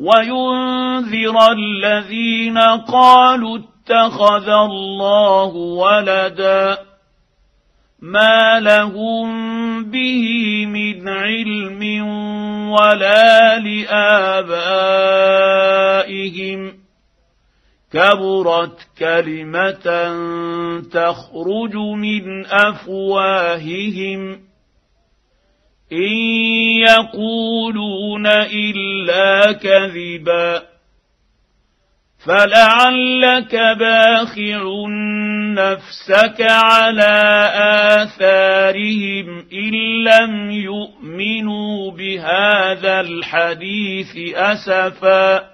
وينذر الذين قالوا اتخذ الله ولدا ما لهم به من علم ولا لآبائهم. كبرت كلمة تخرج من أفواههم. ان يقولون الا كذبا فلعلك باخع نفسك على اثارهم ان لم يؤمنوا بهذا الحديث اسفا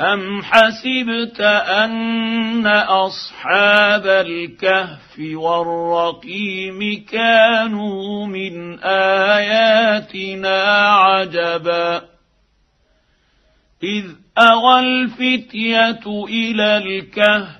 أم حسبت أن أصحاب الكهف والرقيم كانوا من آياتنا عجبا إذ أوى الفتية إلى الكهف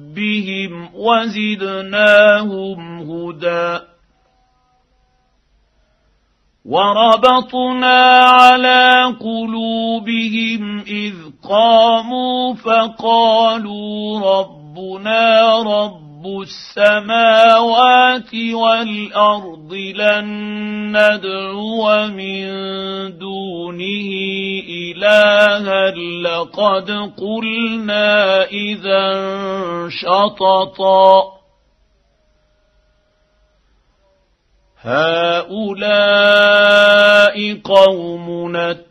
ربهم وزدناهم هدى وربطنا على قلوبهم اذ قاموا فقالوا ربنا رب رب السماوات والأرض لن ندعو من دونه إلها لقد قلنا إذا شططا هؤلاء قومنا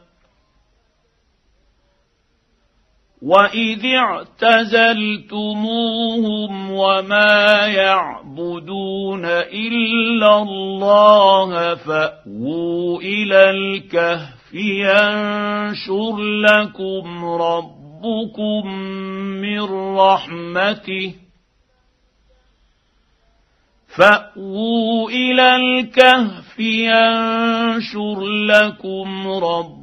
واذ اعتزلتموهم وما يعبدون الا الله فاووا إلى الكهف ينشر لكم ربكم من رحمته فاووا إلى الكهف ينشر لكم ربكم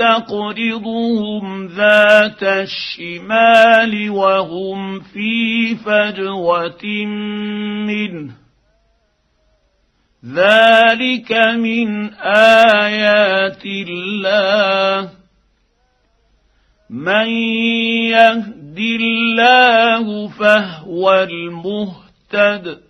تقرضهم ذات الشمال وهم في فجوة منه. ذلك من آيات الله. من يهد الله فهو المهتد.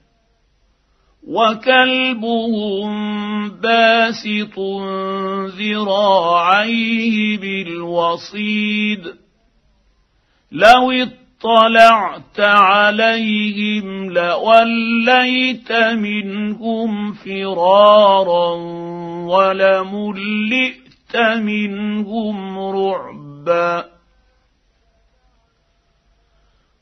وكلبهم باسط ذراعيه بالوصيد لو اطلعت عليهم لوليت منهم فرارا ولملئت منهم رعبا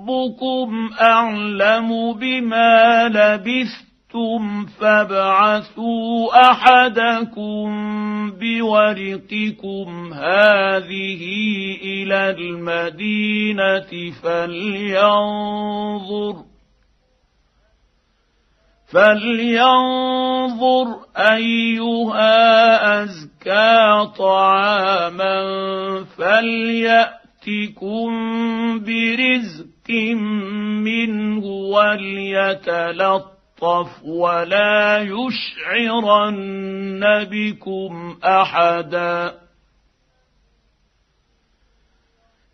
ربكم أعلم بما لبثتم فابعثوا أحدكم بورقكم هذه إلى المدينة فلينظر فلينظر أيها أزكى طعاما فليأتكم برزق منه وليتلطف ولا يشعرن بكم أحدا.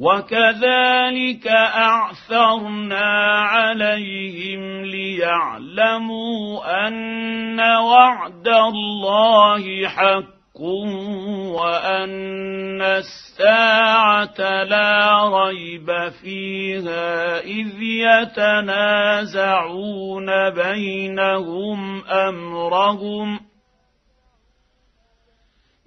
وكذلك اعثرنا عليهم ليعلموا ان وعد الله حق وان الساعة لا ريب فيها اذ يتنازعون بينهم امرهم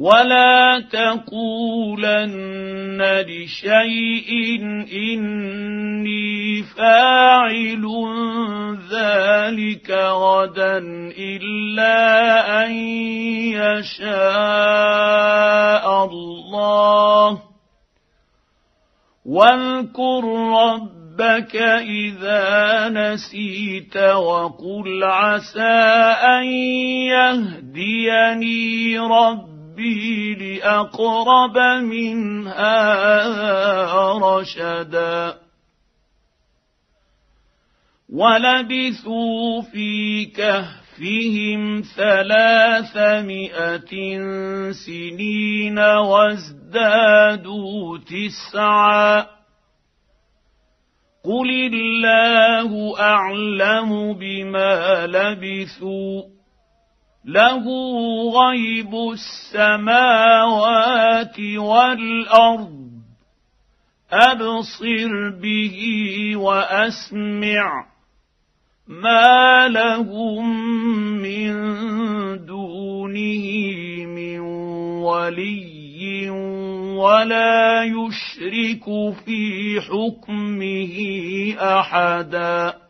ولا تقولن لشيء اني فاعل ذلك غدا الا ان يشاء الله واذكر ربك اذا نسيت وقل عسى ان يهديني ربي ربي لأقرب من هذا رشدا. ولبثوا في كهفهم ثلاثمائه سنين وازدادوا تسعا. قل الله اعلم بما لبثوا. له غيب السماوات والأرض. أبصر به وأسمع ما لهم من دونه من ولي ولا يشرك في حكمه أحدا.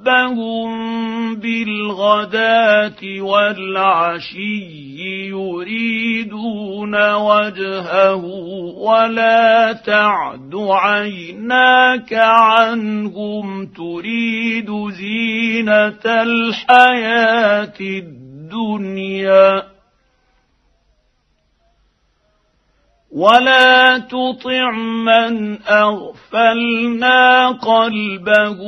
ربهم بالغداه والعشي يريدون وجهه ولا تعد عيناك عنهم تريد زينه الحياة الدنيا ولا تطع من اغفلنا قلبه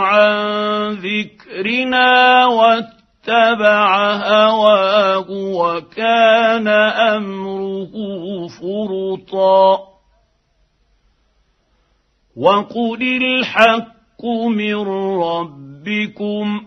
عن ذكرنا واتبع هواه وكان امره فرطا وقل الحق من ربكم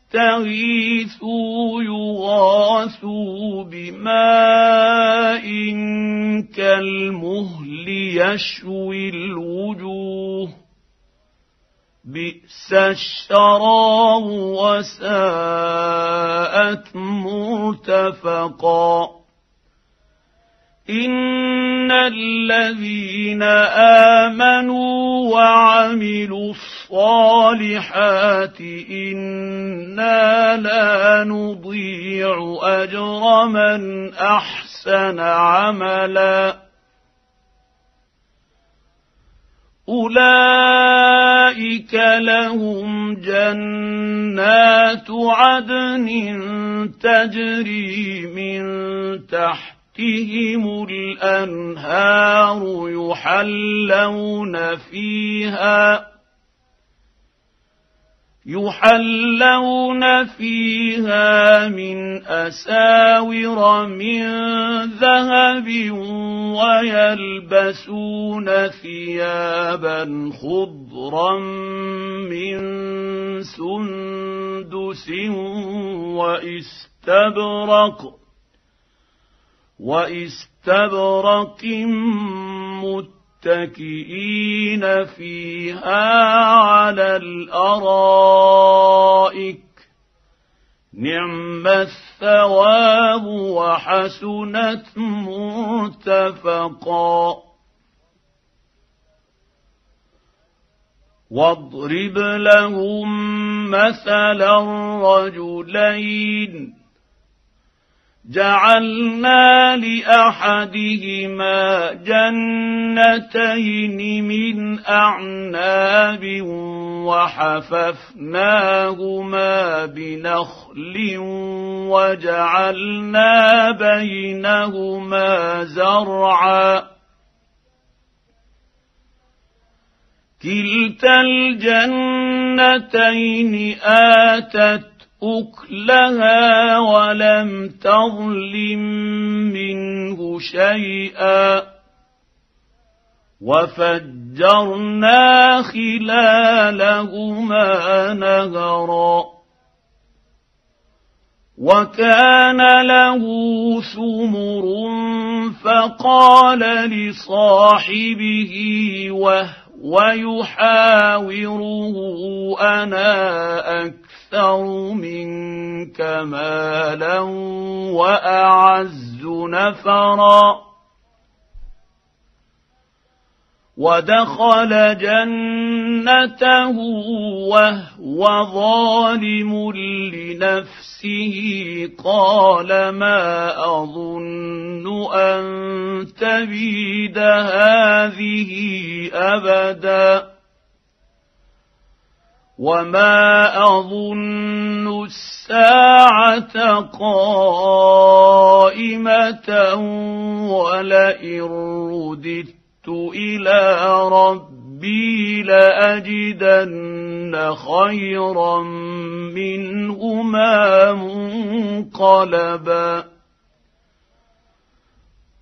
يستغيثوا يغاثوا بماء كالمهل يشوي الوجوه بئس الشراب وساءت مرتفقا ان الذين امنوا وعملوا الصالحات أنا لا نضيع اجر من احسن عملا اولئك لهم جنات عدن تجري من تحتهم الأنهار يحلون فيها يحلون فيها من أساور من ذهب ويلبسون ثيابا خضرا من سندس وإستبرق. واستبرق مت متكئين فيها على الارائك نعم الثواب وحسنت مرتفقا واضرب لهم مثلا رجلين جعلنا لأحدهما جنتين من أعناب وحففناهما بنخل وجعلنا بينهما زرعا. كلتا الجنتين آتت أكلها ولم تظلم منه شيئا. وفجرنا خلالهما نهرا. وكان له ثمر فقال لصاحبه وهو يحاوره أنا أكثر منك مالا وأعز نفرا. ودخل جنته وهو ظالم لنفسه. قال ما أظن أن تبيد هذه أبدا. وما اظن الساعة قائمه ولئن رددت إلى ربي لاجدن خيرا منهما منقلبا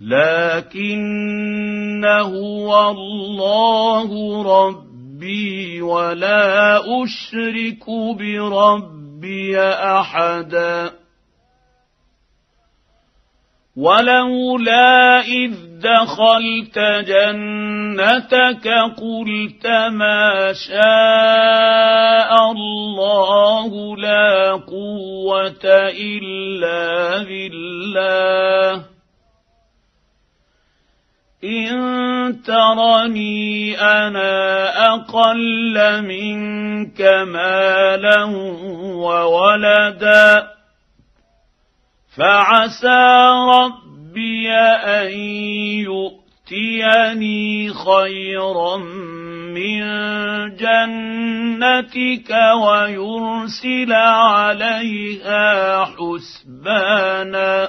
لكن هو الله ربي ولا أشرك بربي أحدا. ولولا إذ دخلت جنتك قلت ما شاء الله لا قوة إلا بالله. إن ترني أنا أقل منك مالا وولدا فعسى ربي أن يؤتيني خيرا من جنتك ويرسل عليها حسبانا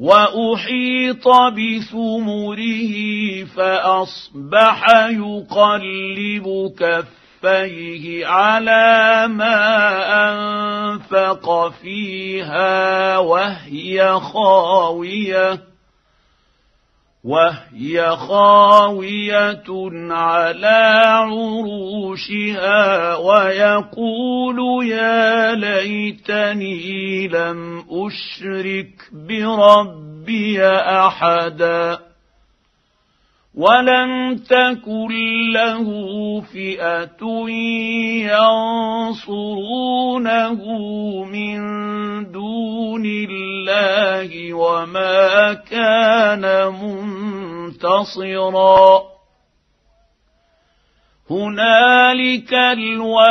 وأحيط بثمره فأصبح يقلب كفيه على ما أنفق فيها وهي خاوية. وهي خاوية على عروشها ويقول يا ليتني لم أشرك بربي أحدا. ولم تكن له فئه ينصرونه من دون الله وما كان منتصرا هنالك الولايه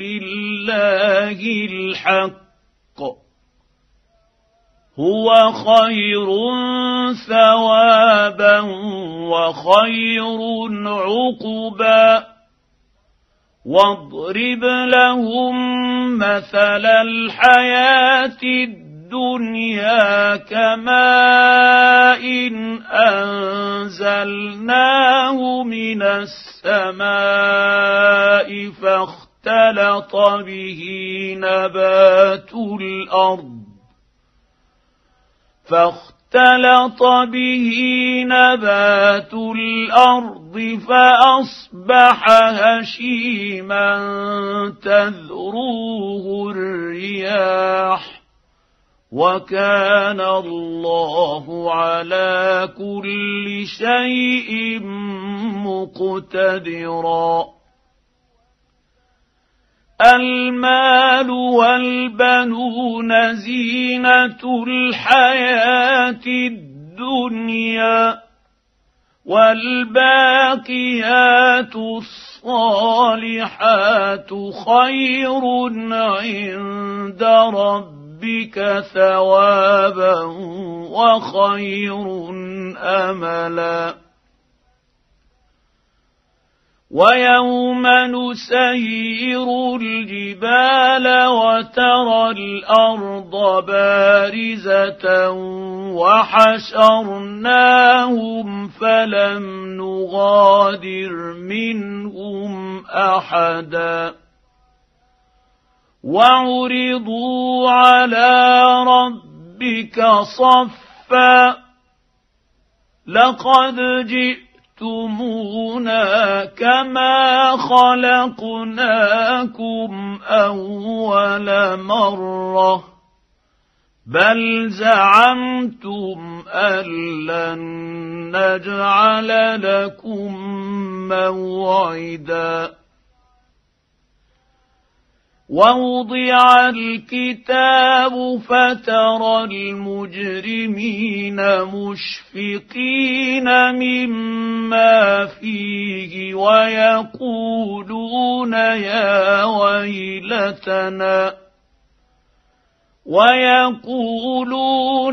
لله الحق هو خير ثوابا وخير عقبا. واضرب لهم مثل الحياة الدنيا كماء إن أنزلناه من السماء فاختلط به نبات الأرض. فاختلط به نبات الأرض فأصبح هشيما تذروه الرياح وكان الله على كل شيء مقتدرا المال والبنون زينة الحياة الدنيا والباقيات الصالحات خير عند ربك ثوابا وخير أملا. ويوم نسير الجبال وترى الأرض بارزة وحشرناهم فلم نغادر منهم أحدا وعرضوا على ربك صفا لقد جئت جئتمونا كما خلقناكم اول مره بل زعمتم ان لن نجعل لكم موعدا ووضع الكتاب فترى المجرمين مشفقين مما فيه ويقولون يا ويلتنا ويقولون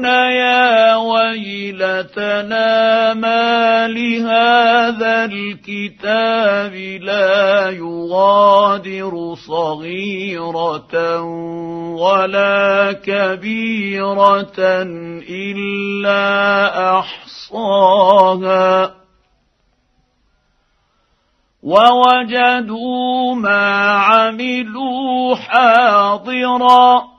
يا ويلتنا ما لهذا الكتاب لا يغادر صغيرة ولا كبيرة إلا أحصاها. ووجدوا ما عملوا حاضرا.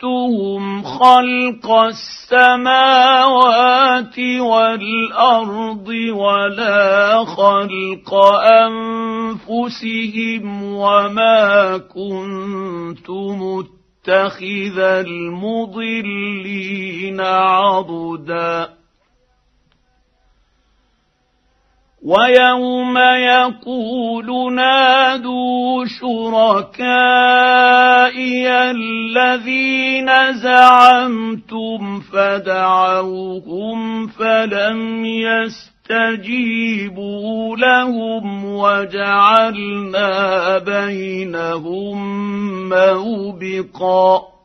شهدتهم خلق السماوات والأرض ولا خلق أنفسهم وما كنت متخذ المضلين عضدا ويوم يقول نادوا شركائي الذين زعمتم فدعوهم فلم يستجيبوا لهم وجعلنا بينهم موبقا.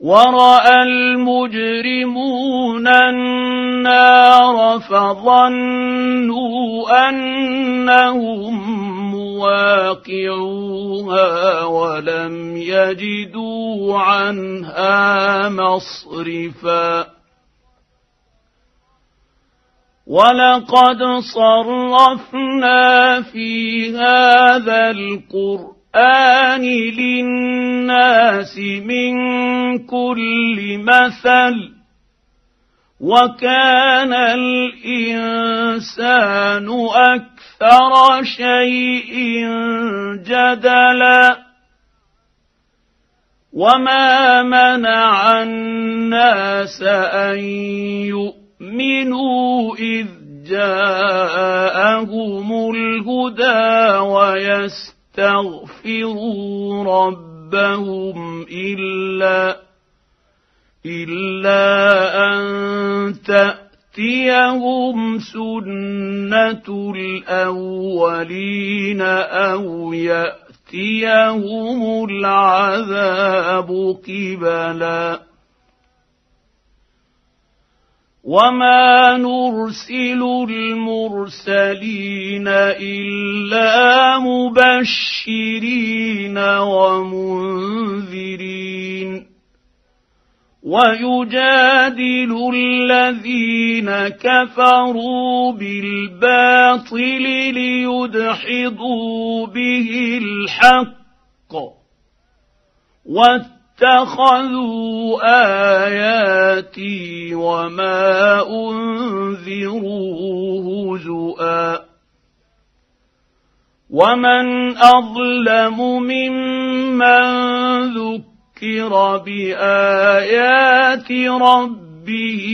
وراى المجرمون النار فظنوا انهم مواقعوها ولم يجدوا عنها مصرفا ولقد صرفنا في هذا القران القرآن للناس من كل مثل وكان الإنسان أكثر شيء جدلا وما منع الناس أن يؤمنوا إذ جاءهم الهدى ويستغفروا ربهم إلا إلا أن تأتيهم سنة الأولين أو يأتيهم العذاب قبلا. وما نرسل المرسلين الا مبشرين ومنذرين ويجادل الذين كفروا بالباطل ليدحضوا به الحق اتخذوا آياتي وما أنذروا هزؤا. ومن أظلم ممن ذكر بآيات ربه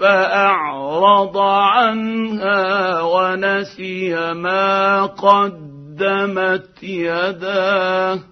فأعرض عنها ونسي ما قدمت يداه.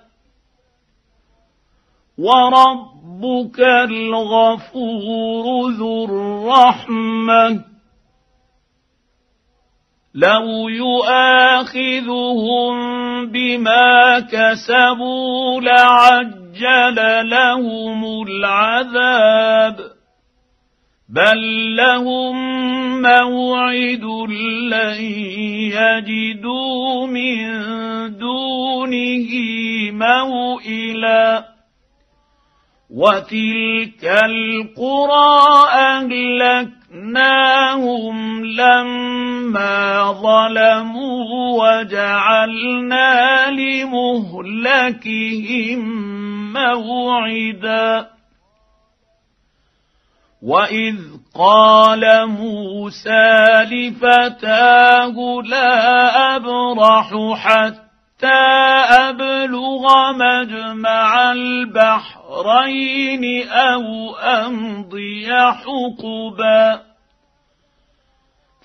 وربك الغفور ذو الرحمة. لو يؤاخذهم بما كسبوا لعجل لهم العذاب. بل لهم موعد لن يجدوا من دونه موئلا. وتلك القرى اهلكناهم لما ظلموا وجعلنا لمهلكهم موعدا واذ قال موسى لفتاه لا ابرح حتى ابلغ مجمع البحر البحرين أو أمضي حقبا.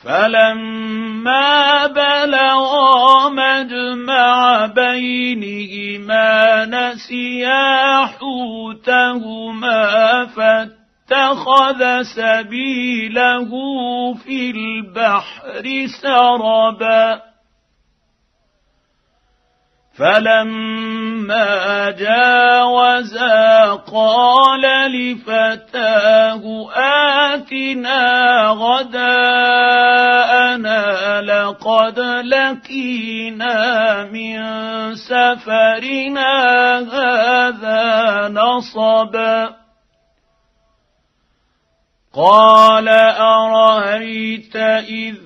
فلما بلغا مجمع بينهما نسيا حوتهما فاتخذ سبيله في البحر سربا. فلما جاوزا قال لفتاه آتنا غداءنا لقد لقينا من سفرنا هذا نصبا قال أرأيت إذ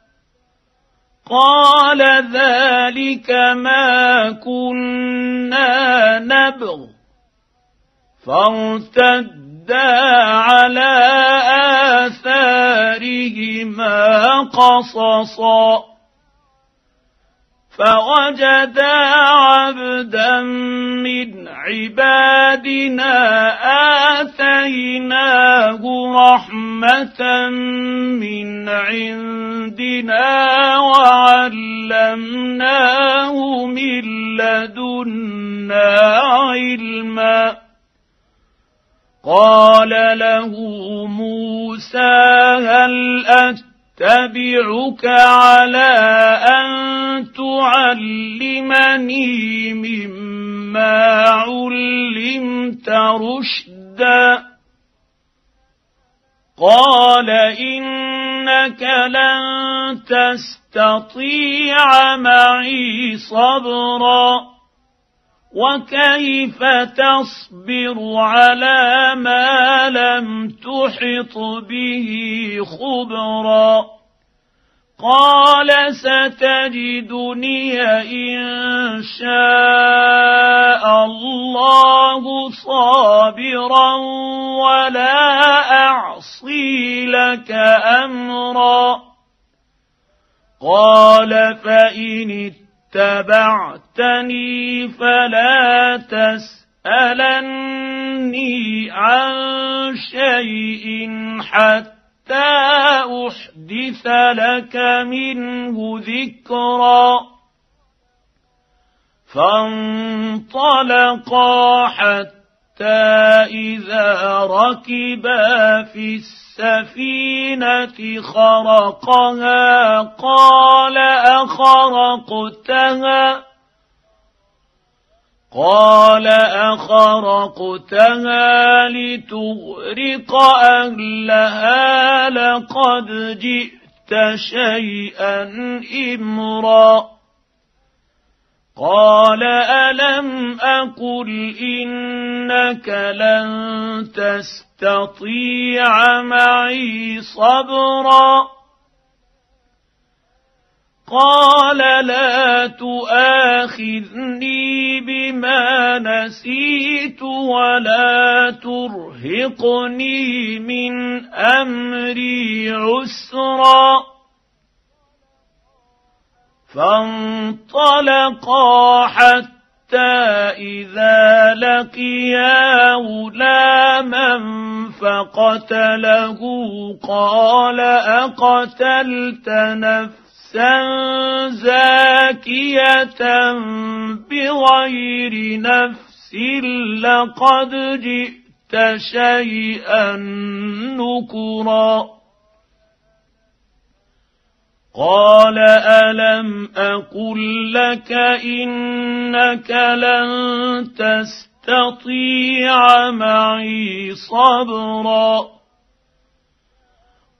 قال ذلك ما كنا نبغ فارتدا على آثارهما قصصا فوجدا عبدا من عبادنا آتيناه رحمة من عندنا وعلمناه من لدنا علما. قال له موسى هل أتبعك على أن تعلمني مما علمت رشدا قال انك لن تستطيع معي صبرا وكيف تصبر على ما لم تحط به خبرا قال ستجدني إن شاء الله صابرا ولا أعصي لك أمرا. قال فإن اتبعتني فلا تسألني عن شيء حتى احدث لك منه ذكرا فانطلقا حتى اذا ركبا في السفينه خرقها قال اخرقتها قال أخرقتها لتغرق أهلها لقد جئت شيئا إمرا. قال ألم أقل إنك لن تستطيع معي صبرا. قال لا تؤاخذني بما نسيت ولا ترهقني من أمري عسرا. فانطلقا حتى إذا لقيا غلاما فقتله قال أقتلت نفسا زاكية بغير نفس لقد جئت شيئا نكرا. قال ألم أقل لك إنك لن تستطيع معي صبرا؟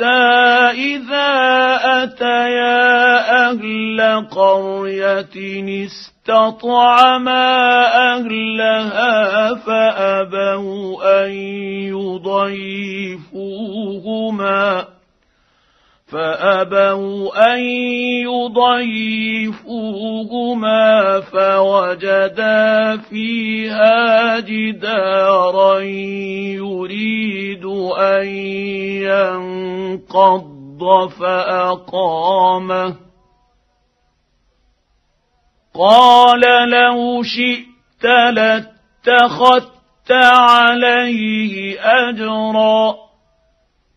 اذا اتيا أهل قريه استطعما اهلها فابوا ان يضيفوهما فأبوا أن يضيفوهما فوجدا فيها جدارا يريد أن ينقض فأقامه. قال لو شئت لاتخذت عليه أجرا.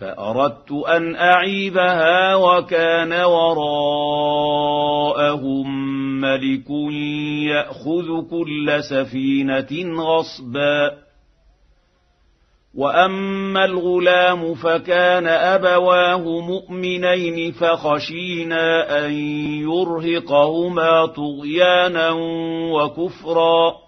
فأردت أن أعيبها وكان وراءهم ملك يأخذ كل سفينة غصبا. وأما الغلام فكان أبواه مؤمنين فخشينا أن يرهقهما طغيانا وكفرا.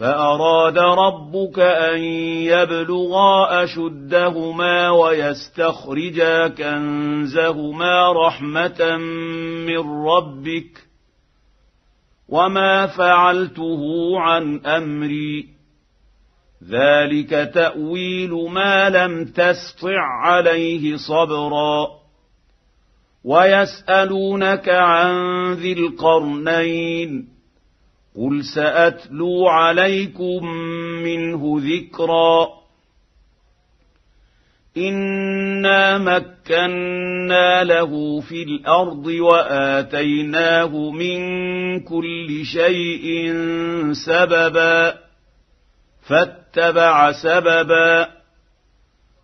فأراد ربك أن يبلغا أشدهما ويستخرجا كنزهما رحمة من ربك وما فعلته عن أمري. ذلك تأويل ما لم تسطع عليه صبرا. ويسألونك عن ذي القرنين قل ساتلو عليكم منه ذكرا انا مكنا له في الأرض واتيناه من كل شيء سببا فاتبع سببا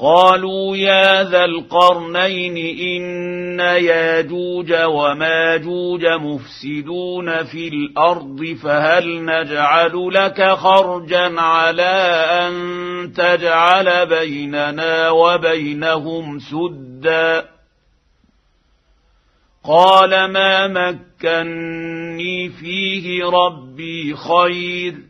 قالوا يا ذا القرنين إن ياجوج وماجوج مفسدون في الأرض فهل نجعل لك خرجا على أن تجعل بيننا وبينهم سدا؟ قال ما مكني فيه ربي خير.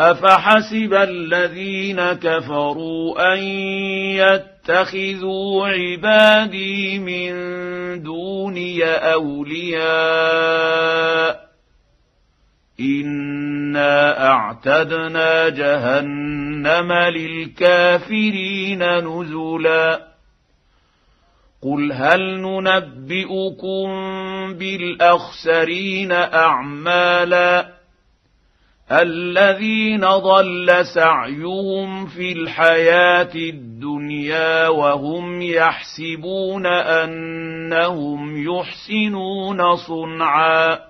افحسب الذين كفروا ان يتخذوا عبادي من دوني اولياء انا اعتدنا جهنم للكافرين نزلا قل هل ننبئكم بالاخسرين اعمالا الذين ضل سعيهم في الحياة الدنيا وهم يحسبون أنهم يحسنون صنعا.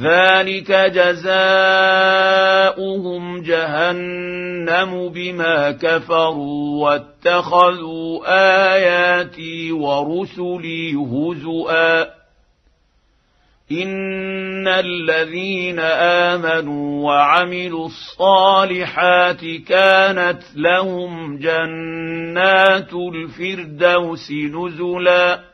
ذلك جزاؤهم جهنم بما كفروا واتخذوا اياتي ورسلي هزؤا ان الذين امنوا وعملوا الصالحات كانت لهم جنات الفردوس نزلا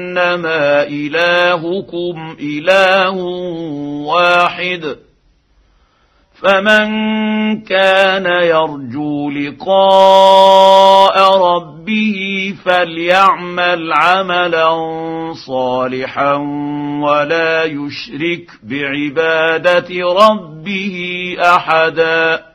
إنما إلهكم إله واحد. فمن كان يرجو لقاء ربه فليعمل عملا صالحا ولا يشرك بعبادة ربه أحدا.